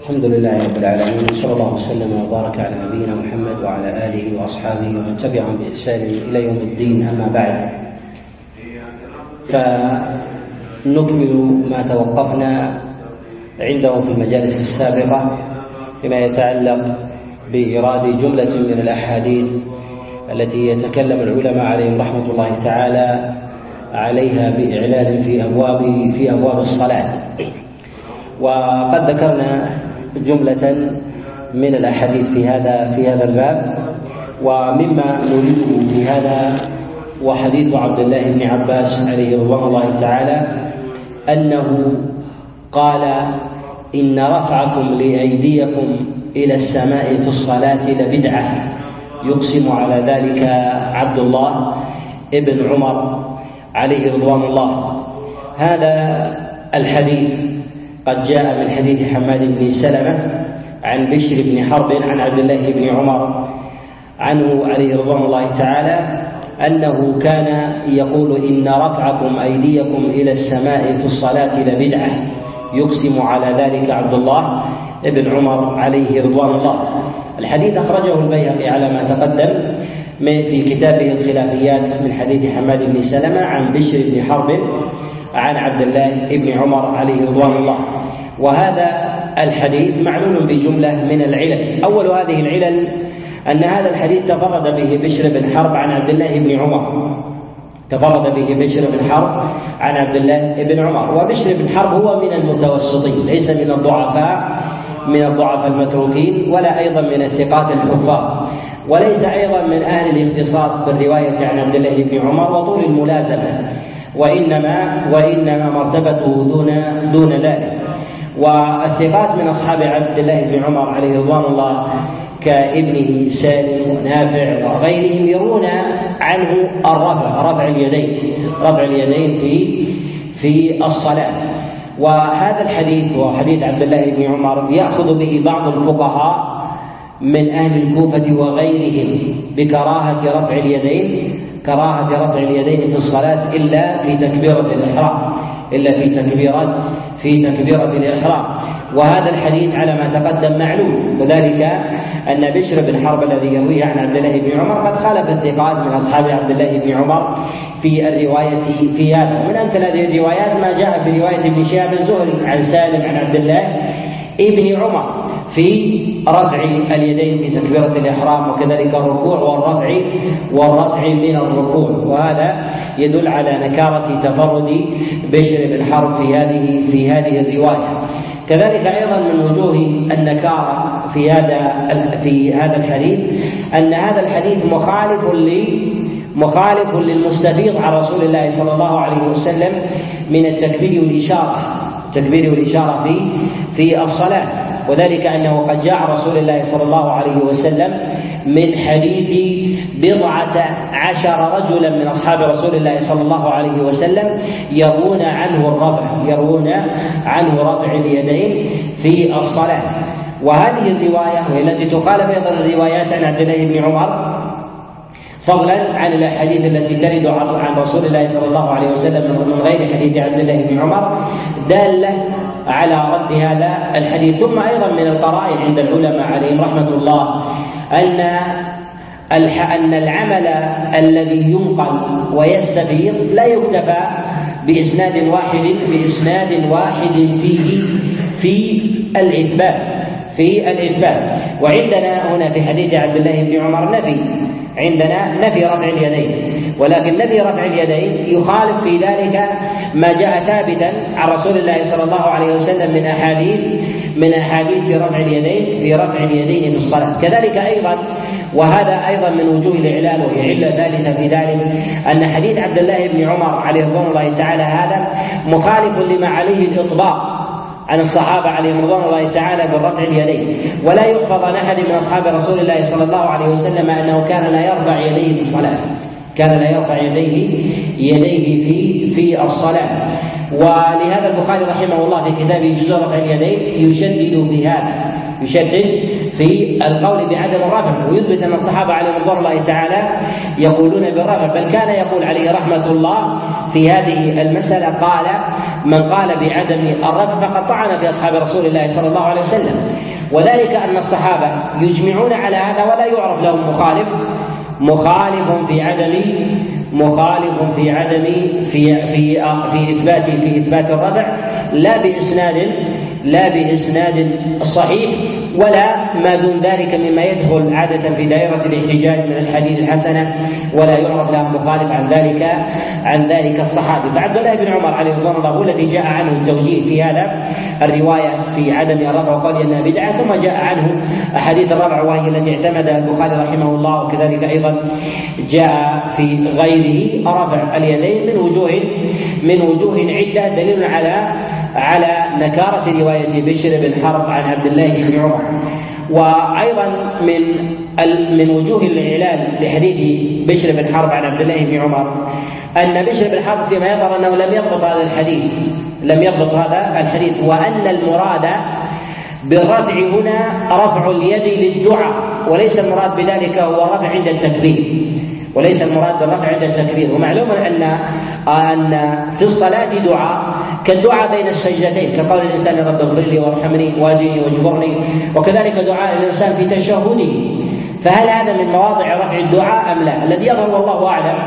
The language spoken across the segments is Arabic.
الحمد لله رب العالمين صلى الله وسلم وبارك على نبينا محمد وعلى آله وأصحابه ومن تبعهم بإحسان إلى يوم الدين أما بعد. فنكمل ما توقفنا عنده في المجالس السابقة فيما يتعلق بإيراد جملة من الأحاديث التي يتكلم العلماء عليهم رحمة الله تعالى عليها بإعلان في ابواب في أبواب الصلاة. وقد ذكرنا جملة من الأحاديث في هذا في هذا الباب ومما نريده في هذا وحديث عبد الله بن عباس عليه رضوان الله تعالى أنه قال إن رفعكم لأيديكم إلى السماء في الصلاة لبدعة. يقسم على ذلك عبد الله ابن عمر عليه رضوان الله. هذا الحديث قد جاء من حديث حماد بن سلمة عن بشر بن حرب عن عبد الله بن عمر عنه عليه رضوان الله تعالى أنه كان يقول إن رفعكم أيديكم إلى السماء في الصلاة لبدعة يقسم على ذلك عبد الله بن عمر عليه رضوان الله. الحديث أخرجه البيهقي على ما تقدم في كتابه الخلافيات من حديث حماد بن سلمة عن بشر بن حرب عن عبد الله بن عمر عليه رضوان الله. وهذا الحديث معلول بجملة من العلل. أول هذه العلل أن هذا الحديث تفرد به بشر بن حرب عن عبد الله بن عمر. تفرد به بشر بن حرب عن عبد الله بن عمر. وبشر بن حرب هو من المتوسطين ليس من الضعفاء من الضعفاء المتروكين ولا أيضا من الثقات الحفاظ. وليس أيضا من أهل الاختصاص بالرواية عن عبد الله بن عمر وطول الملازمة. وإنما وإنما مرتبته دون دون ذلك. والثقات من أصحاب عبد الله بن عمر عليه رضوان الله كابنه سالم ونافع وغيرهم يرون عنه الرفع رفع اليدين رفع اليدين في في الصلاة. وهذا الحديث وحديث عبد الله بن عمر يأخذ به بعض الفقهاء من أهل الكوفة وغيرهم بكراهة رفع اليدين كراهة رفع اليدين في الصلاة إلا في تكبيرة الإحرام إلا في تكبيرة في تكبيرة الإحرام. وهذا الحديث على ما تقدم معلوم وذلك أن بشر بن حرب الذي يرويه عن عبد الله بن عمر قد خالف الثقات من أصحاب عبد الله بن عمر في الرواية في هذا. ومن أمثل هذه الروايات ما جاء في رواية ابن شهاب الزهري عن سالم عن عبد الله ابن عمر في رفع اليدين في تكبيرة الإحرام وكذلك الركوع والرفع والرفع من الركوع. وهذا يدل على نكارة تفرد بشر بن حرب في هذه في هذه الرواية. كذلك أيضا من وجوه النكارة في هذا في هذا الحديث أن هذا الحديث مخالف لي مخالف للمستفيض عن رسول الله صلى الله عليه وسلم من التكبير والإشارة. التكبير والإشارة في في الصلاة. وذلك أنه قد جاء رسول الله صلى الله عليه وسلم من حديث بضعة عشر رجلا من أصحاب رسول الله صلى الله عليه وسلم يروون عنه الرفع يروون عنه رفع اليدين في الصلاة. وهذه الرواية وهي التي تخالف أيضا الروايات عن عبد الله بن عمر فضلا عن الأحاديث التي ترد عن رسول الله صلى الله عليه وسلم من غير حديث عبد الله بن عمر دالة على رد هذا الحديث. ثم أيضا من القرائن عند العلماء عليهم رحمة الله أن أن العمل الذي ينقل ويستفيض لا يكتفى بإسناد واحد بإسناد واحد فيه في الإثبات في الإثبات. وعندنا هنا في حديث عبد الله بن عمر نفي عندنا نفي رفع اليدين. ولكن نفي رفع اليدين يخالف في ذلك ما جاء ثابتا عن رسول الله صلى الله عليه وسلم من احاديث من أحاديث في رفع اليدين في رفع اليدين في الصلاة. كذلك أيضا وهذا أيضا من وجوه الاعلال وهي علة ثالثة في ذلك أن حديث عبد الله بن عمر عليه رضوان الله تعالى هذا مخالف لما عليه الإطباق عن الصحابة عليهم رضوان الله تعالى بالرفع اليدين. ولا يحفظ عن أحد من أصحاب رسول الله صلى الله عليه وسلم أنه كان لا يرفع يديه في الصلاة. كان لا يرفع يديه يديه في في الصلاة. ولهذا البخاري رحمه الله في كتابه جزء رفع اليدين يشدد في هذا يشدد في القول بعدم الرفع. ويثبت أن الصحابة عليهم رضوان الله تعالى يقولون بالرفع بل كان يقول عليه رحمة الله في هذه المسألة قال من قال بعدم الرفع فقد طعن في أصحاب رسول الله صلى الله عليه وسلم وذلك أن الصحابة يجمعون على هذا ولا يعرف لهم مخالف. مخالف في عدم مخالف في عدم في في في إثبات في إثبات الرفع لا بإسناد لا بإسناد صحيح ولا ما دون ذلك مما يدخل عادة في دائرة الاحتجاج من الحديث الحسنة ولا يعرف له مخالف عن ذلك عن ذلك الصحابي. فعبد الله بن عمر عليه رضوان الله هو الذي جاء عنه التوجيه في هذا الرواية في عدم الرفع وقال انها بدعة ثم جاء عنه أحاديث الرفع وهي التي اعتمدها البخاري رحمه الله وكذلك أيضا جاء في غيره. رفع اليدين من وجوه من وجوه عدة دليل على على نكارة رواية بشر بن حرب عن عبد الله بن عمر. وأيضا من من وجوه الاعلال لحديث بشر بن حرب عن عبد الله بن عمر أن بشر بن حرب فيما يظهر أنه لم يضبط هذا الحديث لم يضبط هذا الحديث وأن المراد بالرفع هنا رفع اليد للدعاء وليس المراد بذلك هو الرفع عند التكبير. وليس المراد بالرفع عند التكبير ومعلوم ان أن في الصلاة دعاء كالدعاء بين السجدتين كقول الإنسان رب اغفر لي وارحمني واهدني واجبرني وكذلك دعاء الإنسان في تشهده فهل هذا من مواضع رفع الدعاء أم لا؟ الذي يظهر والله أعلم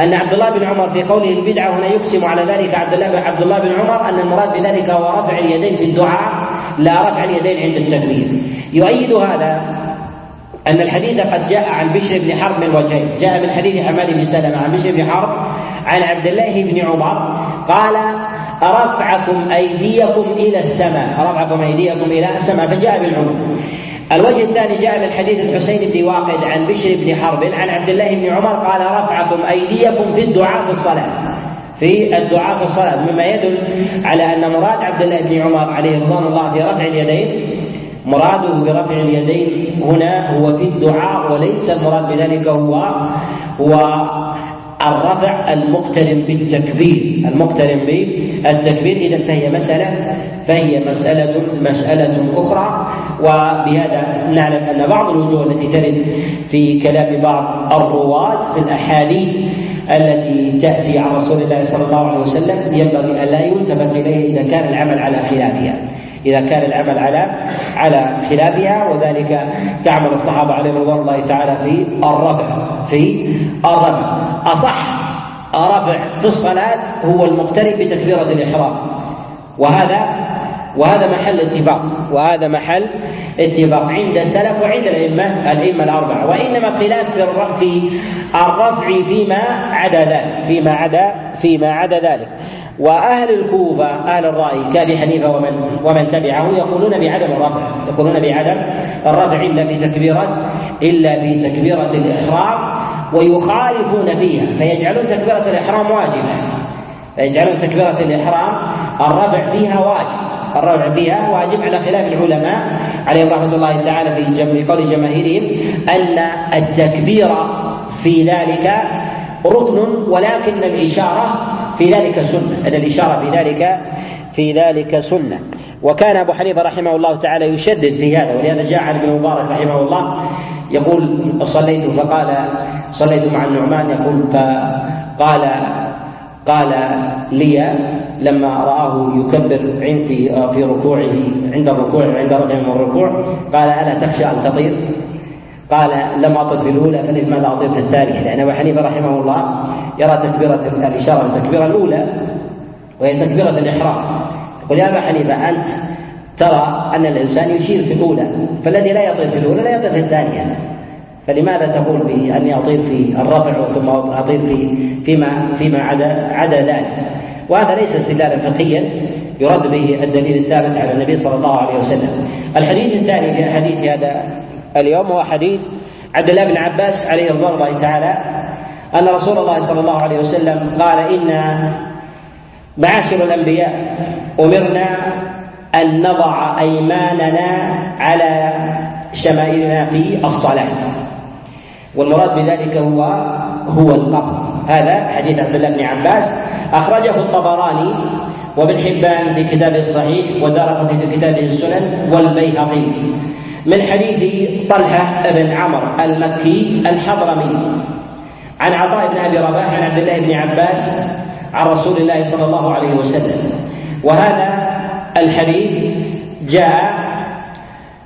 أن عبد الله بن عمر في قوله البدعة هنا يقسم على ذلك عبد الله بن عبد الله بن عمر أن المراد بذلك هو رفع اليدين في الدعاء لا رفع اليدين عند التكبير. يؤيد هذا أن الحديث قد جاء عن بشر بن حرب من وجهين. جاء من حديث حماد بن سلمة عن بشر بن حرب عن عبد الله بن عمر قال رفعكم أيديكم إلى السماء. رفعكم أيديكم إلى السماء فجاء بالعموم الوجه الثاني جاء من حديث الحسين بن واقد عن بشر بن حرب عن عبد الله بن عمر قال رفعكم أيديكم في الدعاء في الصلاة. في الدعاء في الصلاة مما يدل على أن مراد عبد الله بن عمر عليه رضوان الله في رفع اليدين مراده برفع اليدين هنا هو في الدعاء وليس المراد بذلك هو هو الرفع المقترن بالتكبير. المقترن بالتكبير إذا فهي مسألة فهي مسألة مسألة أخرى. وبهذا نعلم أن بعض الوجوه التي ترد في كلام بعض الرواة في الأحاديث التي تأتي عن رسول الله صلى الله عليه وسلم ينبغي أن لا يلتفت اليه إذا كان العمل على خلافها. إذا كان العمل على على خلافها وذلك كعمل الصحابة عليهم رضوان الله تعالى في الرفع في الرفع. أصح رفع في الصلاة هو المقترب بتكبيرة الإحرام. وهذا وهذا محل اتفاق وهذا محل اتفاق عند السلف وعند الأئمة الأئمة الأربعة. وإنما خلاف في الرفع فيما عدا ذلك فيما عدا فيما عدا ذلك. وأهل الكوفة أهل الرأي كابي حنيفة ومن ومن تبعه يقولون بعدم الرفع يقولون بعدم الرفع إلا في تكبيره إلا في تكبيرة الإحرام ويخالفون فيها فيجعلون تكبيرة الإحرام واجبة. فيجعلون تكبيرة الإحرام الرفع فيها واجب الرفع فيها واجب على خلاف العلماء عليهم رحمة الله تعالى في قول جماهيرهم أن التكبير في ذلك ركن ولكن الإشارة في ذلك سنة أن الإشارة في ذلك في ذلك سنة وكان أبو حنيفة رحمه الله تعالى يشدد في هذا ولهذا جاء عن ابن مبارك رحمه الله يقول صليت فقال صليت مع النعمان يقول فقال قال لي لما رآه يكبر عندي في ركوعه عند الركوع عند رفع من الركوع قال ألا تخشى أن تطير؟ قال لم أطل في الأولى فلماذا أطير في الثانية؟ لأن أبو حنيفة رحمه الله يرى تكبيرة الإشارة التكبيرة الأولى وهي تكبيرة الإحرام. يقول يا أبا حنيفة أنت ترى أن الإنسان يشير في الأولى فالذي لا يطير في الأولى لا يطير في الثانية. فلماذا تقول بأني أطير في الرفع ثم أطير في فيما فيما عدا عدا ذلك؟ وهذا ليس استدلالا فقهيا يرد به الدليل الثابت على النبي صلى الله عليه وسلم. الحديث الثاني في حديث هذا اليوم هو حديث عبد الله بن عباس عليه رضوان الله تعالى أن رسول الله صلى الله عليه وسلم قال إنا معاشر الأنبياء أمرنا أن نضع أيماننا على شمائلنا في الصلاة. والمراد بذلك هو هو القبض هذا حديث عبد الله بن عباس. أخرجه الطبراني وابن حبان في كتابه الصحيح ودار في كتابه السنن والبيهقي. من حديث طلحة بن عمرو المكي الحضرمي. عن عطاء بن أبي رباح عن عبد الله بن عباس عن رسول الله صلى الله عليه وسلم. وهذا الحديث جاء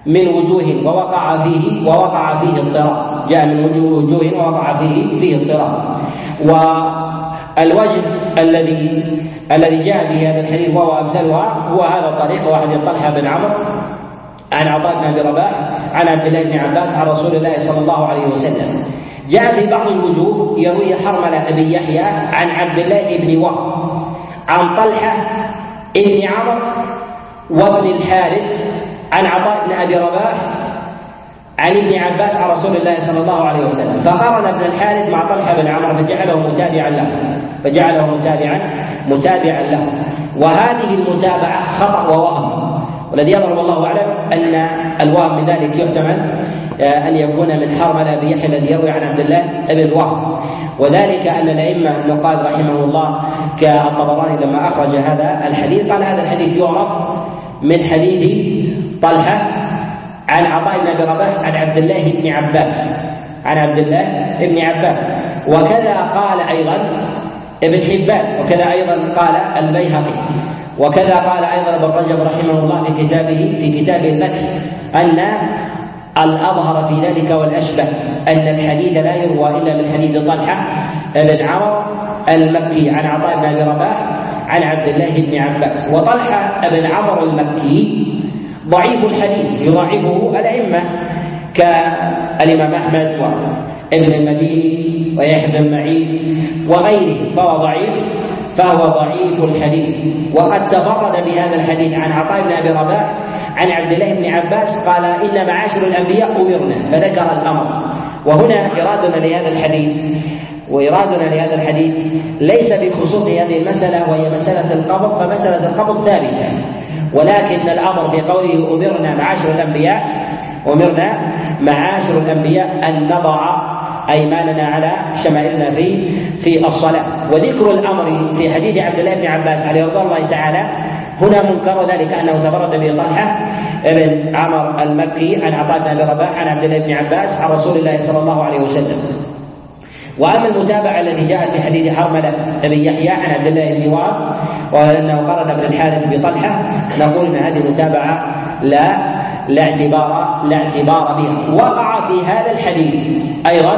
من وجوه ووقع فيه ووقع فيه اضطراب. جاء من وجوه ووقع فيه فيه اضطراب. والوجه الذي الذي جاء به هذا الحديث وهو أمثلها هو هذا الطريق وهو حديث طلحة بن عمرو عن عطاء بن أبي رباح عن عبد الله بن عباس عن رسول الله صلى الله عليه وسلم. جاء في بعض الوجوه يروي حرملة بن يحيى عن عبد الله بن وهب عن طلحة بن عمرو وابن الحارث عن عطاء بن أبي رباح عن ابن عباس عن رسول الله صلى الله عليه وسلم. فقارن ابن الحارث مع طلحة بن عمرو فجعله متابعا له فجعله متابعا متابعا له. وهذه المتابعة خطأ ووهم والذي يظهر والله أعلم أن الوهم من ذلك يحتمل آه، أن يكون من حرمله بيحيى الذي يروي عن عبد الله بن وهب وذلك أن الأئمة النقاد رحمه الله كالطبراني لما أخرج هذا الحديث قال هذا الحديث يعرف من حديث طلحة عن عطاء بن أبي رباح عن عبد الله بن عباس عن عبد الله بن عباس. وكذا قال أيضا ابن حبان وكذا أيضا قال البيهقي. وكذا قال أيضا ابن رجب رحمه الله في كتابه في كتاب الفتح أن الأظهر في ذلك والأشبه أن الحديث لا يروى إلا من حديث طلحة بن عمر المكي عن عطاء بن أبي رباح عن عبد الله بن عباس. وطلحة بن عمر المكي ضعيف الحديث يضاعفه الأئمة كالإمام أحمد وابن المديني ويحيى بن معين وغيره فهو ضعيف. فهو ضعيف الحديث. وقد تفرد بهذا الحديث عن عطاء بن أبي رباح عن عبد الله بن عباس قال إن معاشر الأنبياء أمرنا فذكر الأمر. وهنا إرادنا لهذا الحديث وإرادنا لهذا الحديث ليس بخصوص هذه المسألة وهي مسألة القبض فمسألة القبض ثابتة. ولكن الأمر في قوله أمرنا معاشر الأنبياء أمرنا معاشر الأنبياء أن نضع أيماننا على شمائلنا في في الصلاة. وذكر الأمر في حديث عبد الله بن عباس عليه رضي الله تعالى هنا منكر ذلك أنه تفرد به طلحه بن عمر المكي عن عطاء بن أبي رباح عن عبد الله بن عباس عن رسول الله صلى الله عليه وسلم. وأما المتابعة التي جاءت في حديث حرملة بن يحيى عن عبد الله بن وهب وانه قرن ابن الحارث بطلحة نقول إن هذه المتابعة لا لا اعتبار لا اعتبار بها. وقع في هذا الحديث أيضا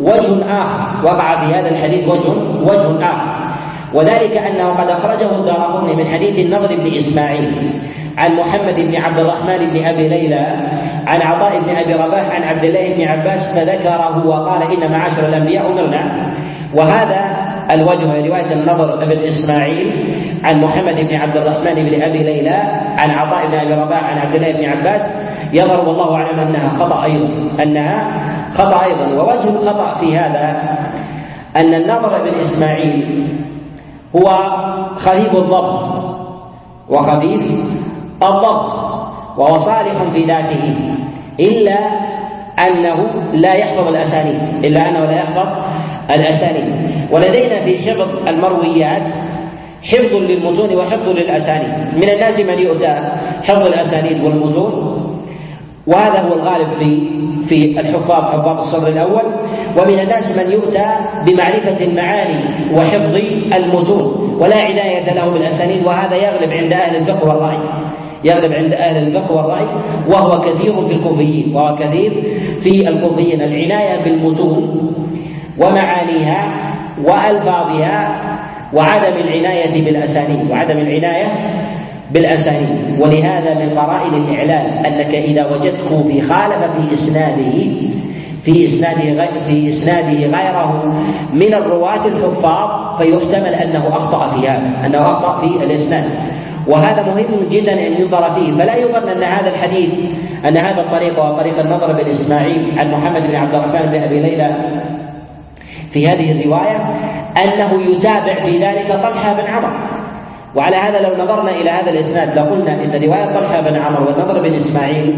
وجه آخر. وقع في هذا الحديث وجه وجه آخر. وذلك أنه قد أخرجه الدارقطني من حديث النضر بن إسماعيل عن محمد بن عبد الرحمن بن أبي ليلى عن عطاء بن أبي رباح عن عبد الله بن عباس فذكره وقال إن معاشر الأنبياء أمرنا. وهذا الوجه رواية النضر بن إسماعيل عن محمد بن عبد الرحمن بن أبي ليلى عن عطاء بن أبي رباح عن عبد الله بن عباس. يظهر والله أعلم أنها خطأ أيضا أنها خطأ أيضا ووجه الخطأ في هذا أن النضر بن إسماعيل هو خفيف الضبط وخفيف الضبط وهو صالح في ذاته إلا أنه لا يحفظ الأسانيد إلا أنه لا يحفظ الأسانيد. ولدينا في حفظ المرويات حفظ للمتون وحفظ للأسانيد. من الناس من يؤتى حفظ الأسانيد والمتون؟ وهذا هو الغالب في في الحفاظ حفاظ الصدر الأول. ومن الناس من يؤتى بمعرفة المعاني وحفظ المتون ولا عناية له بالأسانيد وهذا يغلب عند أهل الفقه والرأي. يغلب عند أهل الفقه والرأي وهو كثير في الكوفيين وهو كثير في الكوفيين. العناية بالمتون ومعانيها وألفاظها وعدم العناية بالأسانيد وعدم العناية بالاسانيد ولهذا من قرائن الاعلان أنك إذا وجدته في خالف في إسناده في إسناده في إسناده غيره من الرواة الحفاظ فيحتمل أنه أخطأ في هذا أنه أخطأ في الإسناد. وهذا مهم جدا أن ينظر فيه. فلا يظن أن هذا الحديث أن هذا الطريق هو طريق النظر بن اسماعيل عن محمد بن عبد الرحمن بن أبي ليلى في هذه الرواية أنه يتابع في ذلك طلحة بن عمر وعلى هذا لو نظرنا إلى هذا الإسناد لقلنا إن رواية طلحة بن عمرو والنضر بن إسماعيل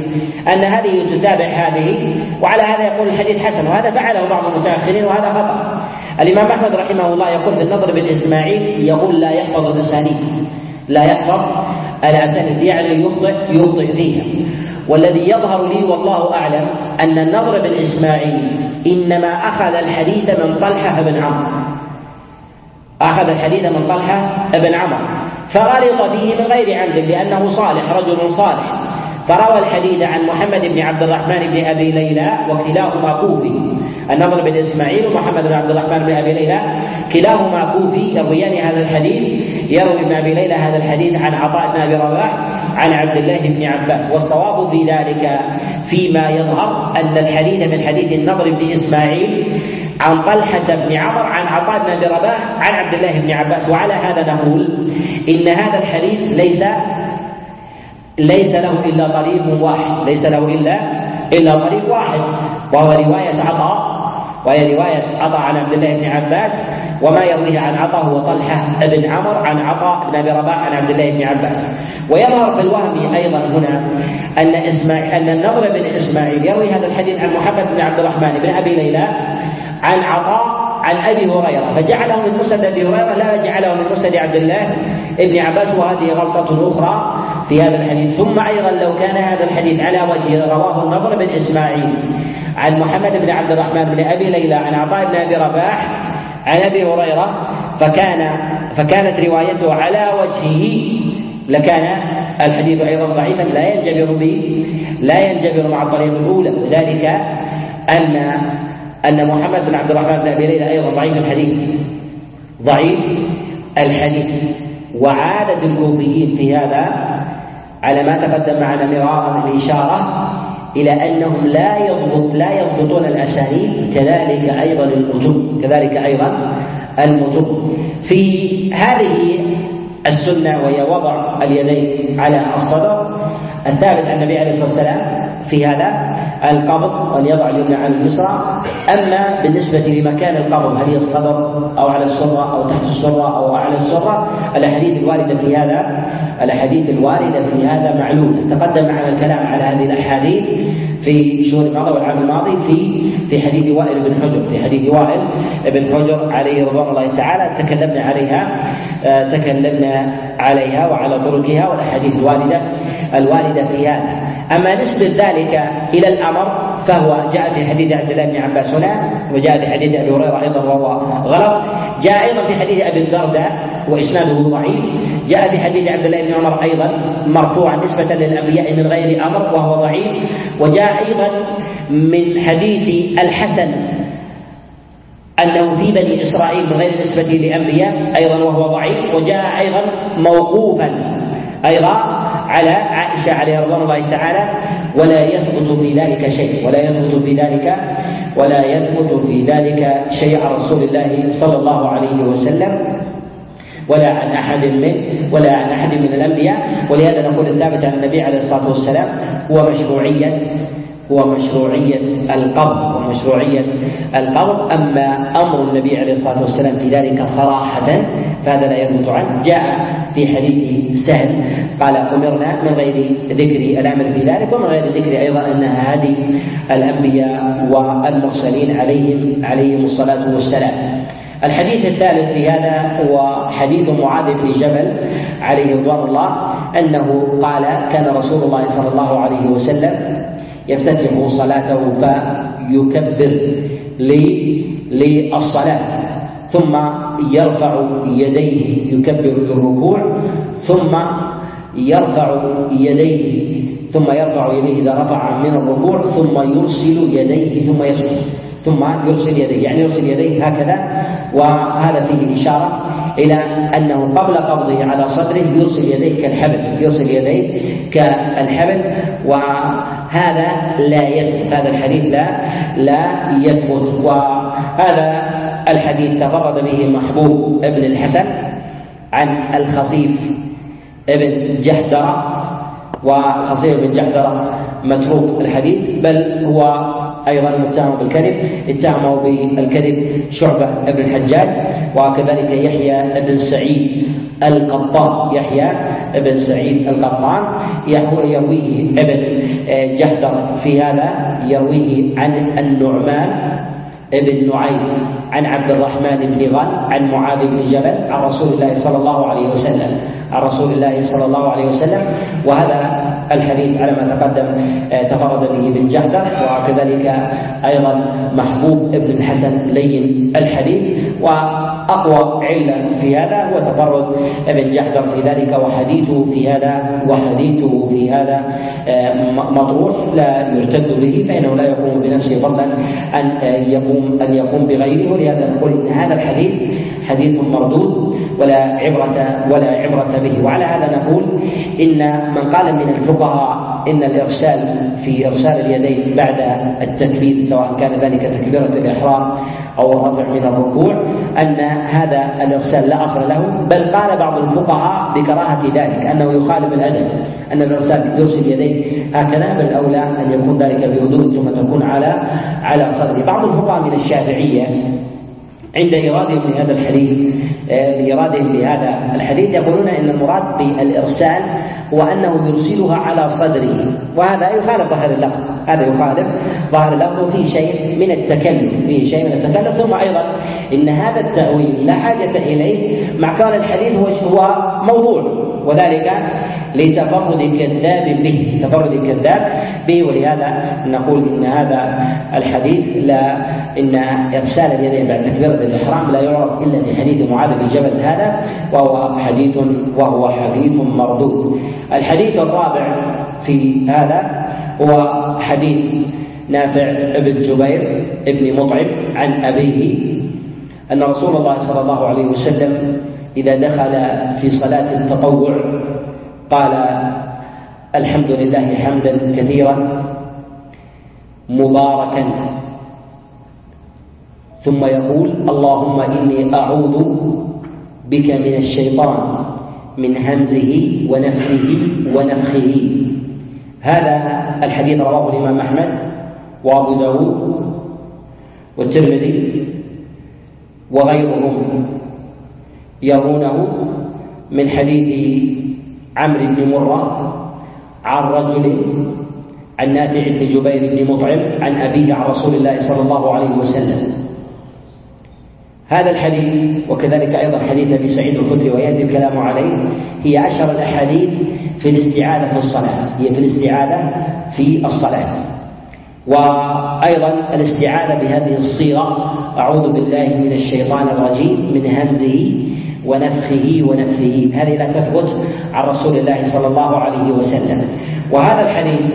أن هذه تتابع هذه وعلى هذا يقول الحديث حسن وهذا فعله بعض المتأخرين وهذا خطأ. الإمام أحمد رحمه الله يقول في النضر بن إسماعيل يقول لا يحفظ الأسانيد لا يحفظ الأسانيد يعني يخطئ يخطئ فيها. والذي يظهر لي والله أعلم أن النضر بن إسماعيل إنما أخذ الحديث من طلحة بن عمرو. أخذ الحديث من طلحة بن عمرو فغلط فيه من غير عمد لأنه صالح رجل صالح. فروى الحديث عن محمد بن عبد الرحمن بن أبي ليلى وكلاهما كوفي. النضر بن إسماعيل ومحمد بن عبد الرحمن بن أبي ليلى كلاهما كوفي. يرويان هذا الحديث يروي ابن أبي ليلى هذا الحديث عن عطاء بن أبي رباح عن عبد الله بن عباس. والصواب في ذلك فيما يظهر أن الحديث من حديث النضر بن إسماعيل عن طلحة بن عمر عن عطاء بن أبي رباح عن عبد الله بن عباس. وعلى هذا نقول إن هذا الحديث ليس ليس له إلا طريق واحد ليس له الا إلا طريق واحد. وهو رواية عطاء وهي رواية عطاء عن عبد الله بن عباس. وما يرويه عن عطاء هو طلحة بن عمر عن عطاء بن أبي رباح عن عبد الله بن عباس. ويظهر في الوهم أيضا هنا أن إسماعيل أن النضر بن إسماعيل يروي هذا الحديث عن محمد بن عبد الرحمن بن أبي ليلى. عن عطاء عن أبي هريرة. فجعله من مسند أبي هريرة لا جعله من مسند عبد الله ابن عباس وهذه غلطة أخرى في هذا الحديث. ثم أيضا لو كان هذا الحديث على وجه رواه النضر بن إسماعيل عن محمد بن عبد الرحمن بن أبي ليلى عن عطاء بن أبي رباح عن أبي هريرة فكان فكانت روايته على وجهه لكان الحديث أيضا ضعيفا لا ينجبر به لا ينجبر مع الطريق الأولى. وذلك أن أن محمد بن عبد الرحمن بن أبي ليلى أيضا ضعيف الحديث. ضعيف الحديث. وعادة الكوفيين في هذا على ما تقدم معنا مرارا الإشارة إلى أنهم لا يضبط لا يضبطون الأسانيد كذلك أيضا المتون كذلك أيضا المتون. في هذه السنة وهي وضع اليدين على الصدر الثابت عن النبي عليه الصلاة والسلام في هذا القبض وان يضع اليمنى على اليسرى. أما بالنسبة لمكان القبض هل هي الصدر أو على السرة أو تحت السرة أو على السرة؟ الأحاديث الواردة في هذا الأحاديث الواردة في هذا معلومه تقدم معنا الكلام على هذه الأحاديث في شهور الماضي والعام الماضي في في حديث وائل بن حجر في حديث وائل بن حجر عليه رضوان الله تعالى. تكلمنا عليها آه، تكلمنا عليها وعلى طرقها والأحاديث الواردة الوارده في هذا. أما نسبة ذلك إلى الأمر فهو جاء في حديث عبد الله بن عباس هنا وجاء في حديث أبي هريرة أيضا وهو غلط. جاء أيضا في حديث أبي الدرداء وإسناده ضعيف. جاء في حديث عبد الله بن عمر أيضا مرفوعا نسبة للأنبياء من غير أمر وهو ضعيف. وجاء أيضا من حديث الحسن أنه في بني إسرائيل من غير نسبة لأنبياء أيضا وهو ضعيف. وجاء أيضا موقوفا. أيضا على عائشة عليه رضوان الله تعالى ولا يثبت في ذلك شيء ولا يثبت في ذلك ولا يثبت في ذلك شيء عن رسول الله صلى الله عليه وسلم ولا عن أحد من ولا عن أحد من الأنبياء. ولهذا نقول الثابت عن النبي عليه الصلاة والسلام هو مشروعية هو مشروعية القبض ومشروعية القبض أما أمر النبي عليه الصلاة والسلام في ذلك صراحة فهذا لا يثبت عنه. جاء في حديث سهل قال أمرنا من غير ذكر الأمر في ذلك ومن غير ذكر أيضا أنها هذه الأنبياء والمرسلين عليهم عليهم الصلاة والسلام. الحديث الثالث في هذا هو حديث معاذ بن جبل عليه رضوان الله أنه قال كان رسول الله صلى الله عليه وسلم يفتتح صلاته فيكبر للصلاة ثم يرفع يديه يكبر للركوع ثم يرفع يديه ثم يرفع يديه إذا رفع من الركوع ثم يرسل يديه ثم يسجد ثم يرسل يديه يعني يرسل يديه هكذا وهذا فيه إشارة إلى أنه قبل قبضه على صدره يرسل يديه كالحبل يرسل يديه كالحبل وهذا لا يثبت هذا الحديث لا لا يثبت. وهذا الحديث تفرد به محبوب ابن الحسن عن الخصيف ابن جهدرة وخصيف بن جحدرة متروك الحديث بل هو أيضا متهم بالكذب اتهمه بالكذب شعبة بن الحجاج وكذلك يحيى بن سعيد القطان. يحيى بن سعيد القطان يرويه ابن جهدر في هذا يرويه عن النعمان ابن نعيم عن عبد الرحمن بن غن عن معاذ بن جبل عن رسول الله صلى الله عليه وسلم عن رسول الله صلى الله عليه وسلم. وهذا الحديث على ما تقدم آه، تفرد به بن جهدر وكذلك أيضا محبوب ابن الحسن لين الحديث. واقوى علة في هذا هو تفرد ابن جهدر في ذلك وحديثه في هذا وحديثه في هذا. آه، مطروح لا يعتد به فإنه لا يقوم بنفسه فضلا أن آه، يقوم أن يقوم بغيره. ولهذا نقول إن هذا الحديث حديث مردود ولا عبرة ولا عبرة به. وعلى هذا نقول إن من قال من الفقهاء إن الإرسال في إرسال اليدين بعد التكبير سواء كان ذلك تكبيرة الإحرام أو الرفع من الركوع أن هذا الإرسال لا أصل له. بل قال بعض الفقهاء بكراهة ذلك أنه يخالف الأدب أن الإرسال يرسل يديه هكذا بل أولى أن يكون ذلك بوضوء ثم تكون على على صدره. بعض الفقهاء من الشافعية عند إيرادهم لهذا الحديث آه، لإيرادهم لهذا الحديث يقولون إن المراد بالإرسال هو أنه يرسلها على صدره. وهذا يخالف ظاهر اللفظ. هذا يخالف ظاهر اللفظ وفيه شيء من التكلف فيه شيء من التكلف. ثم أيضا إن هذا التأويل لا حاجة إليه مع كون الحديث هو موضوع. وذلك لتفرد كذاب به تفرد كذاب به. ولهذا نقول إن هذا الحديث لا إن إرسال اليدين بعد تكبيرة الإحرام لا يعرف إلا في حديث معاذ بن جبل هذا وهو حديث وهو حديث مردود. الحديث الرابع في هذا هو حديث نافع بن جبير بن مطعم عن أبيه أن رسول الله صلى الله عليه وسلم إذا دخل في صلاة التطوع قال الحمد لله حمدا كثيرا مباركا. ثم يقول اللهم إني أعوذ بك من الشيطان من همزه ونفخه ونفخه. هذا الحديث رواه الإمام أحمد وأبو داود والترمذي وغيرهم. يرونه من حديث عمرو بن مرة عن رجل عن نافع بن جبير بن مطعم عن أبيه عن رسول الله صلى الله عليه وسلم. هذا الحديث وكذلك أيضا حديث أبي سعيد الخدري ويأتي الكلام عليه هي أشهر الأحاديث في الاستعاذة في الصلاة. هي في الاستعاذة في الصلاة. وأيضا الاستعاذة بهذه الصيغة أعوذ بالله من الشيطان الرجيم من همزه ونفخه ونفثه. هذه لا تثبت عن رسول الله صلى الله عليه وسلم. وهذا الحديث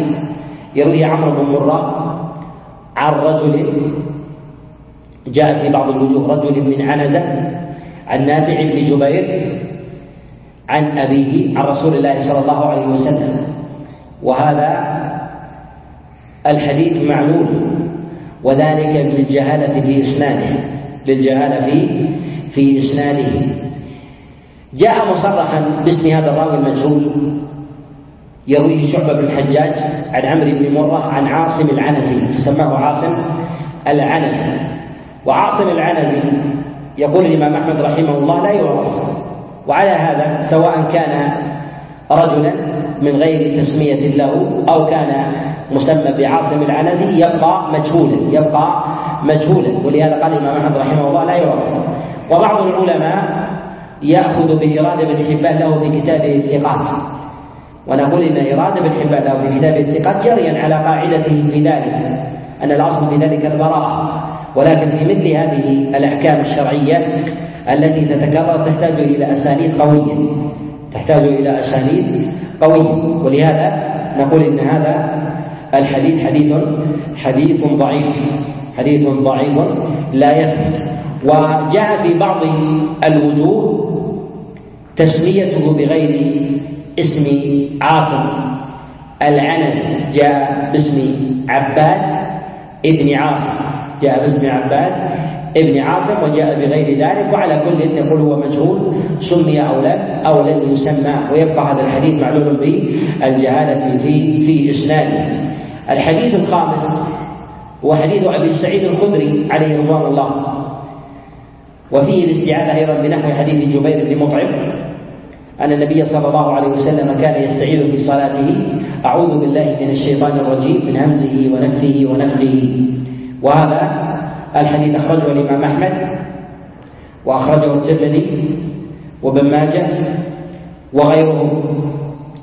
يروي عمرو بن مرة عن رجل جاء في بعض الوجوه رجل من عنزة عن نافع بن جبير عن أبيه عن رسول الله صلى الله عليه وسلم. وهذا الحديث معلول وذلك للجهالة في إسناده للجهالة في في إسناده جاء مصرحا باسم هذا الراوي المجهول يرويه شعبة بن الحجاج عن عمرو بن مرة عن عاصم العنزي فسماه عاصم العنزي. وعاصم العنزي يقول الإمام أحمد رحمه الله لا يعرف. وعلى هذا سواء كان رجلا من غير تسمية له أو كان مسمى بعاصم العنزي يبقى مجهولا يبقى مجهولا. ولهذا قال الإمام أحمد رحمه الله لا يعرف. وبعض العلماء يأخذ بإرادة بن حبان له في كتابه الثقات. ونقول إن إرادة بن حبان له في كتابه الثقات جريا على قاعدته في ذلك أن الأصل في ذلك البراءة. ولكن في مثل هذه الأحكام الشرعية التي تتكرر تحتاج إلى أسانيد قوية. تحتاج إلى أسانيد قوية. ولهذا نقول إن هذا الحديث حديث حديث ضعيف. حديث ضعيف لا يثبت. وجاء في بعض الوجوه تسميته بغير اسم عاصم. العنزي جاء باسم عباد ابن عاصم. جاء باسم عباد ابن عاصم وجاء بغير ذلك وعلى كل نقول هو مجهول سمي أو لم أو لم يسمى. ويبقى هذا الحديث معلوم بالجهالة في في إسناده. الحديث الخامس هو حديث أبي سعيد الخدري عليه رضوان الله. وفيه الاستعاذة أيضا بنحو حديث جبير بن مطعم. أن النبي صلى الله عليه وسلم كان يستعيذ في صلاته. أعوذ بالله من الشيطان الرجيم من همزه ونفثه ونفخه. وهذا الحديث أخرجه الإمام أحمد وأخرجه الترمذي وابن ماجه وغيره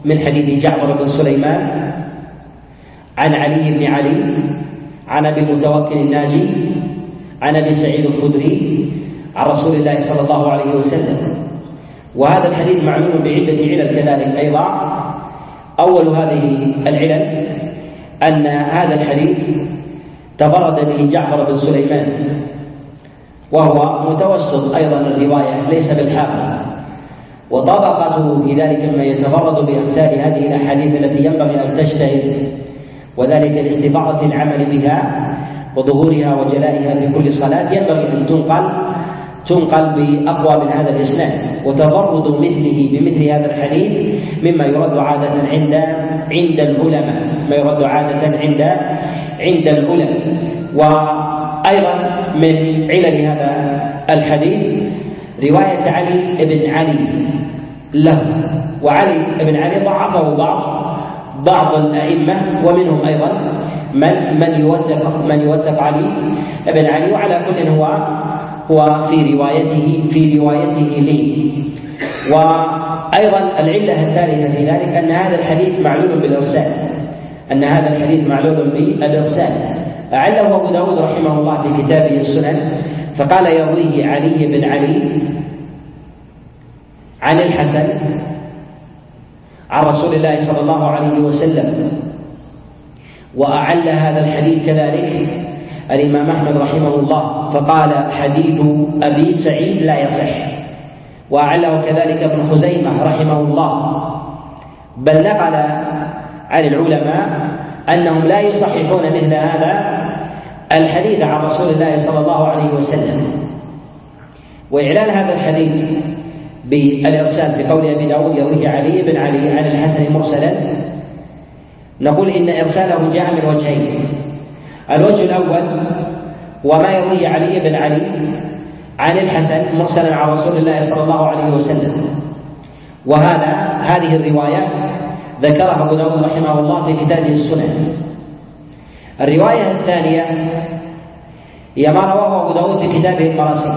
من حديث جعفر بن سليمان عن علي بن علي عن أبي المتوكل الناجي عن أبي سعيد الخدري عن رسول الله صلى الله عليه وسلم. وهذا الحديث معلوم بعدة علل كذلك أيضا. أول هذه العلل أن هذا الحديث تفرد به جعفر بن سليمان وهو متوسط أيضا الرواية ليس بالحافظ وطبقته في ذلك مما يتفرد بأمثال هذه الأحاديث التي ينبغي أن تجتهد وذلك لاستفاضة العمل بها وظهورها وجلائها في كل صلاة. ينبغي أن تنقل تنقل بأقوى من هذا الإسناد. وتفرد مثله بمثل هذا الحديث مما يرد عادة عند عند العلماء. ما يرد عادة عند عند العلماء. وأيضا من علل هذا الحديث رواية علي بن علي له. وعلي بن علي ضعفه بعض بعض الأئمة ومنهم أيضا من من يوثق من يوثق علي بن علي. وعلى كل هو هو في روايته في روايته لي. وأيضا العلة الثالثة في ذلك أن هذا الحديث معلول بالإرسال. أن هذا الحديث معلول بالإرسال. أعله أبو داود رحمه الله في كتابه السنن فقال يرويه علي بن علي عن الحسن عن رسول الله صلى الله عليه وسلم وأعل هذا الحديث كذلك الإمام أحمد رحمه الله فقال حديث أبي سعيد لا يصح. وأعله كذلك ابن خزيمة رحمه الله. بل نقل عن العلماء أنهم لا يصححون مثل هذا الحديث عن رسول الله صلى الله عليه وسلم. وإعلان هذا الحديث بالإرسال في قول أبي داود يرويه علي بن علي عن الحسن مرسلا نقول إن إرساله جاء من وجهين الوجه الأول وما يرويه علي بن علي عن الحسن مرسلا عن رسول الله صلى الله عليه وسلم. وهذا هذه الرواية ذكرها أبو داود رحمه الله في كتابه السنن. الرواية الثانية هي ما رواه أبو داود في كتابه المراسيل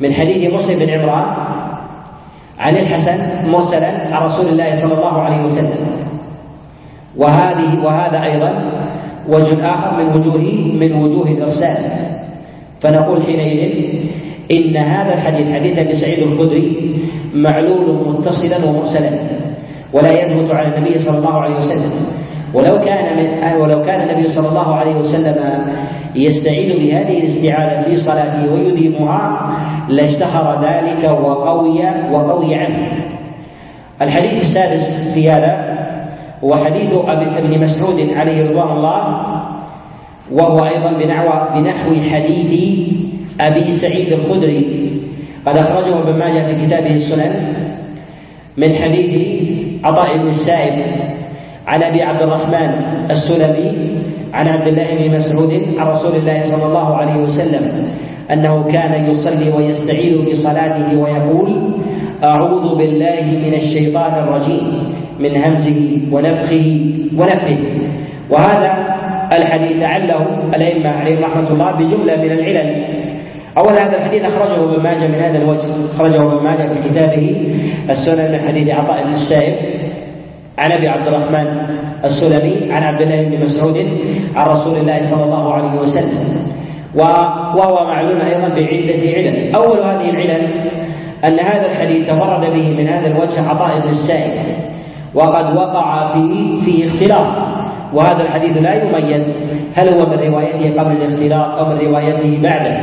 من حديث مسلم بن عمران عن الحسن مرسلا عن رسول الله صلى الله عليه وسلم. وهذه وهذا أيضا وجه آخر من وجوه من وجوه الإرسال فنقول حينئذ إن هذا الحديث حديث أبي سعيد الخدري معلول متصلا ومرسلا ولا يثبت على النبي صلى الله عليه وسلم ولو كان من ولو كان النبي صلى الله عليه وسلم يستعيذ بهذه الاستعاذة في صلاته ويديمها لاشتهر ذلك وقوي وقوي عنه. الحديث السادس في هذا هو حديث أبن مسعود عليه رضوان الله وهو أيضا بنحو بنحو حديث أبي سعيد الخدري. قد أخرجه ابن ماجه في كتابه السنن من حديث عطاء بن السائب عن أبي عبد الرحمن السلمي عن عبد الله بن مسعود عن رسول الله صلى الله عليه وسلم أنه كان يصلي ويستعيذ في صلاته ويقول أعوذ بالله من الشيطان الرجيم. من همزه ونفخه ونفه وهذا الحديث عله الأئمة عليهم رحمة الله بجملة من العلل. أول هذا الحديث أخرجه ابن ماجه من هذا الوجه. أخرجه ابن ماجه في كتابه السنن من حديث عطاء بن السائب عن أبي عبد الرحمن السلمي عن عبد الله بن مسعود عن رسول الله صلى الله عليه وسلم. وهو معلوم أيضا بعدة علل. أول هذه العلل أن هذا الحديث تفرد به من هذا الوجه عطاء بن السائب. وقد وقع فيه فيه اختلاط. وهذا الحديث لا يميز هل هو من روايته قبل الاختلاط أو من روايته بعده.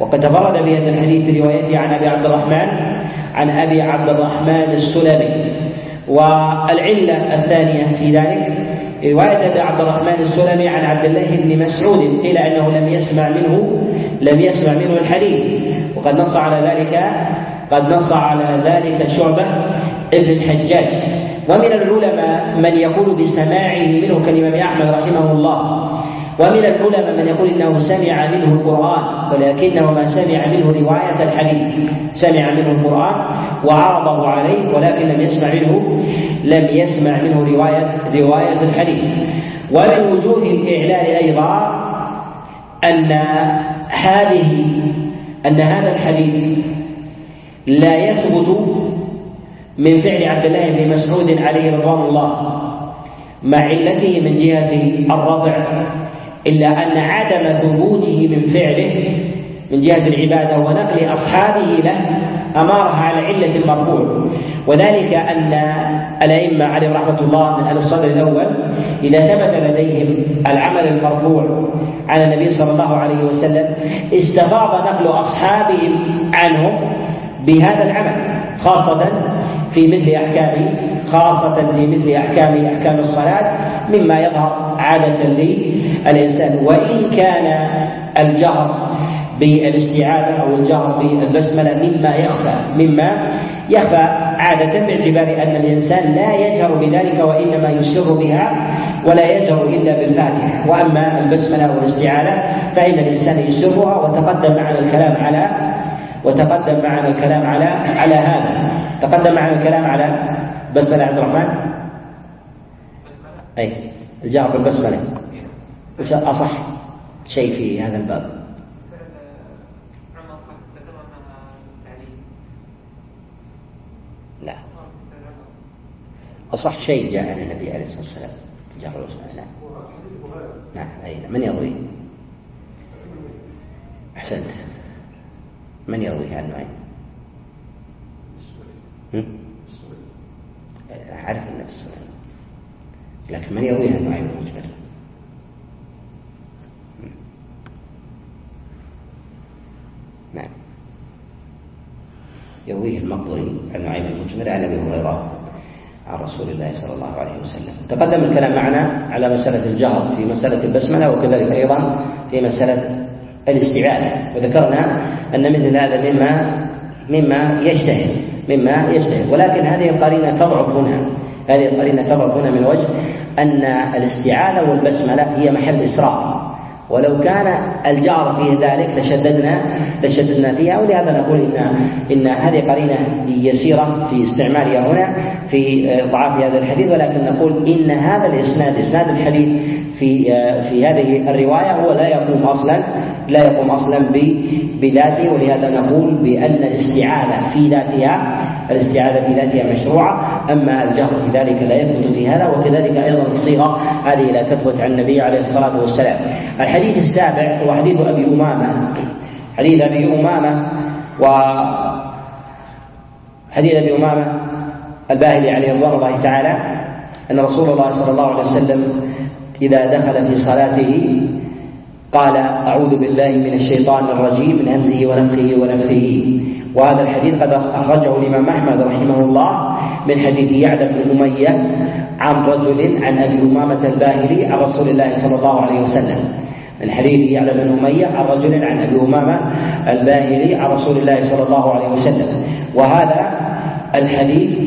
وقد تفرد بهذا الحديث في روايته عن أبي عبد الرحمن عن أبي عبد الرحمن السلمي. والعلة الثانية في ذلك رواية أبي عبد الرحمن السلمي عن عبد الله بن مسعود قيل أنه لم يسمع منه لم يسمع منه الحديث. وقد نص على ذلك قد نص على ذلك شعبة ابن الحجاج. ومن العلماء من يقول بسماعه منه كالإمام أحمد رحمه الله. ومن العلماء من يقول إنه سمع منه القرآن ولكنه ما سمع منه رواية الحديث. سمع منه القرآن وعرضه عليه ولكن لم يسمع منه لم يسمع منه رواية رواية الحديث. ومن وجوه الإعلان أيضا أن هذه أن هذا الحديث لا يثبت من فعل عبد الله بن مسعود عليه رضوان الله مع علته من جهة الرفع إلا أن عدم ثبوته من فعله من جهة العبادة ونقل أصحابه له أمارها على علة المرفوع. وذلك أن الأئمة عليهم رحمة الله من أهل الصدر الأول إذا ثبت لديهم العمل المرفوع على النبي صلى الله عليه وسلم استفاض نقل أصحابهم عنهم بهذا العمل خاصة في مثل أحكامه خاصة في مثل أحكام أحكام الصلاة مما يظهر عادة للإنسان وإن كان الجهر بالاستعاذة أو الجهر بالبسملة مما يخفى مما يخفى عادة باعتبار أن الإنسان لا يجهر بذلك وإنما يسر بها ولا يجهر إلا بالفاتحة. وأما البسملة والاستعاذة فإن الإنسان يسرها وتقدم معنا الكلام على وتقدم معنا الكلام على على هذا. تقدم معنا الكلام على بسملة عبد الرحمن؟ أي الجهر بالبسملة وش أصح شيء في هذا الباب. لا. أصح شيء جاء عن النبي عليه الصلاة والسلام. جهر بالبسملة نعم نعم أي من يروي؟ أحسنت. من يرويه عن نعيم؟ أعرف النفس لكن من يرويه عن نعيم المجمل نعم. يرويه المقبري عن المجمل عن أبي هريرة عن رسول الله صلى الله عليه وسلم. تقدم الكلام معنا على مسألة الجهر في مسألة البسملة وكذلك أيضا في مسألة الاستعاذة وذكرنا أن مثل هذا مما مما يجتهد مما يجتهد ولكن هذه القرينة تضعف هنا. هذه القرينة تضعف هنا من وجه أن الاستعاذة والبسملة هي محل إسراء. ولو كان الجار في ذلك لشددنا لشددنا فيها. ولهذا نقول إن إن هذه قرينة يسيرة في استعمالها هنا في ضعاف هذا الحديث. ولكن نقول إن هذا الإسناد إسناد الحديث في في هذه الرواية هو لا يقوم أصلا لا يقوم أصلا بذاته ولهذا نقول بأن الاستعاذة في ذاتها الاستعاذة في ذاتها مشروعة. أما الجهر في ذلك لا يثبت في هذا وكذلك أيضا الصيغة هذه لا تثبت عن النبي عليه الصلاة والسلام. الحديث السابع هو حديث أبي أمامة. حديث أبي أمامة و حديث أبي أمامة الباهلي عليه رضوان الله تعالى أن رسول الله صلى الله عليه وسلم إذا دخل في صلاته قال أعوذ بالله من الشيطان الرجيم من همزه ونفخه ونفثه. وهذا الحديث قد أخرجه الإمام أحمد رحمه الله من حديث يعلى بن أمية عن رجل عن أبي أمامة الباهلي عن رسول الله صلى الله عليه وسلم. من حديث يعلى بن أمية عن رجل عن أبي أمامة الباهلي عن رسول الله صلى الله عليه وسلم. وهذا الحديث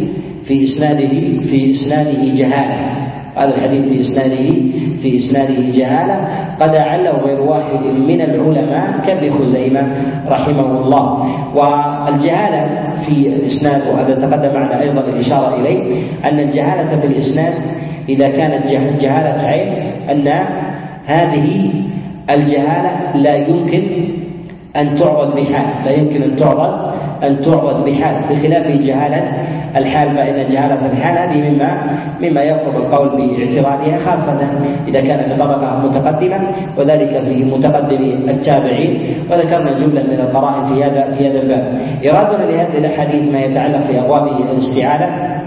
في اسناده في إسناده جهالة. هذا الحديث في إسناده في إسناده جهالة. قد اعله غير واحد من العلماء كابن خزيمة رحمه الله. والجهالة في الإسناد وهذا تقدم معنا أيضا الإشارة إليه أن الجهالة في الإسناد إذا كانت جهالة عين أن هذه الجهالة لا يمكن أن تعرض بحال لا يمكن أن تعرض أن تعرض بحال بخلاف جهالة الحال فإن جهالة الحال هذه مما مما يقرب القول باعتراضها خاصة إذا كان في طبقة متقدمة وذلك في متقدم التابعين وذكرنا جملة من القرائن في هذا في هذا الباب. إرادنا لهذه الأحاديث ما يتعلق في ابواب الاستعاذه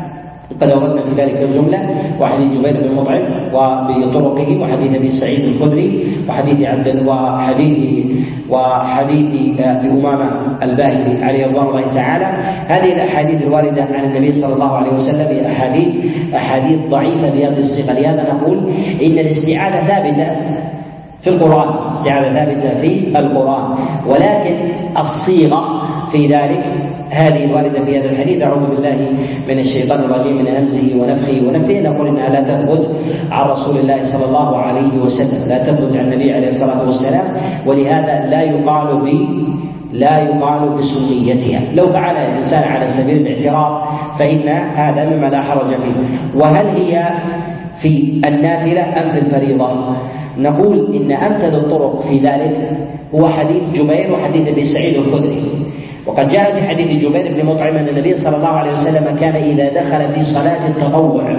قد أوردنا في ذلك الجملة وحديث جبير بن مطعم وبطرقه وحديث أبي سعيد الخدري وحديث عبد وحديث وحديث ابي امامه الباهلي عليه رضوان الله تعالى. هذه الأحاديث الواردة عن النبي صلى الله عليه وسلم هي أحاديث أحاديث ضعيفة بهذه الصيغة. لهذا نقول إن الاستعاذة ثابتة في القرآن استعاذة ثابتة في القرآن. ولكن الصيغة في ذلك هذه الواردة في هذا الحديث. أعوذ بالله من الشيطان الرجيم من همزه ونفخه ونفثه. نقول إنها لا تثبت عن رسول الله صلى الله عليه وسلم. لا تثبت عن النبي عليه الصلاة والسلام. ولهذا لا يقال ب لا يقال بسنيتها. لو فعل الإنسان على سبيل الاعتراض فإن هذا مما لا حرج فيه. وهل هي في النافلة أم في الفريضة؟ نقول إن أمثل الطرق في ذلك هو حديث جبير وحديث أبي سعيد الخدري. وقد جاء في حديث جبير بن مطعم أن النبي صلى الله عليه وسلم كان إذا دخل في صلاة التطوع.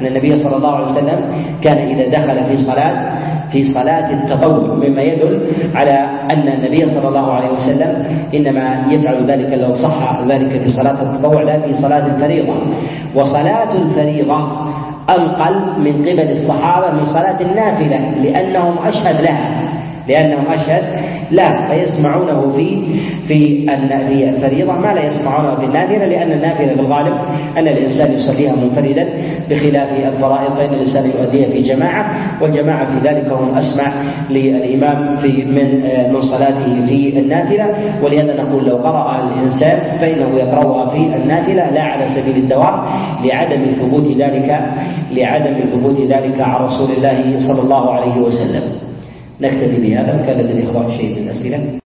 أن النبي صلى الله عليه وسلم كان إذا دخل في صلاة في صلاة التطوع. مما يدل على أن النبي صلى الله عليه وسلم إنما يفعل ذلك لو صح ذلك في صلاة التطوع لا في صلاة الفريضة. وصلاة الفريضة أنقل من قبل الصحابة من صلاة النافلة لأنهم أشهد لها لأنهم أشهد لا فيسمعونه في في في الفريضة ما لا يسمعونه في النافلة لأن النافلة في الغالب أن الإنسان يصليها منفردا بخلاف الفرائض فإن الإنسان يؤديها في جماعة والجماعة في ذلك هم أسمع للإمام في من من صلاته في النافلة ولهذا نقول لو قرأ الإنسان فإنه يقرأها في النافلة لا على سبيل الدوام لعدم ثبوت ذلك لعدم ثبوت ذلك عن رسول الله صلى الله عليه وسلم. نكتفي بهذا. كان لدى الإخوان شيء من الأسئلة.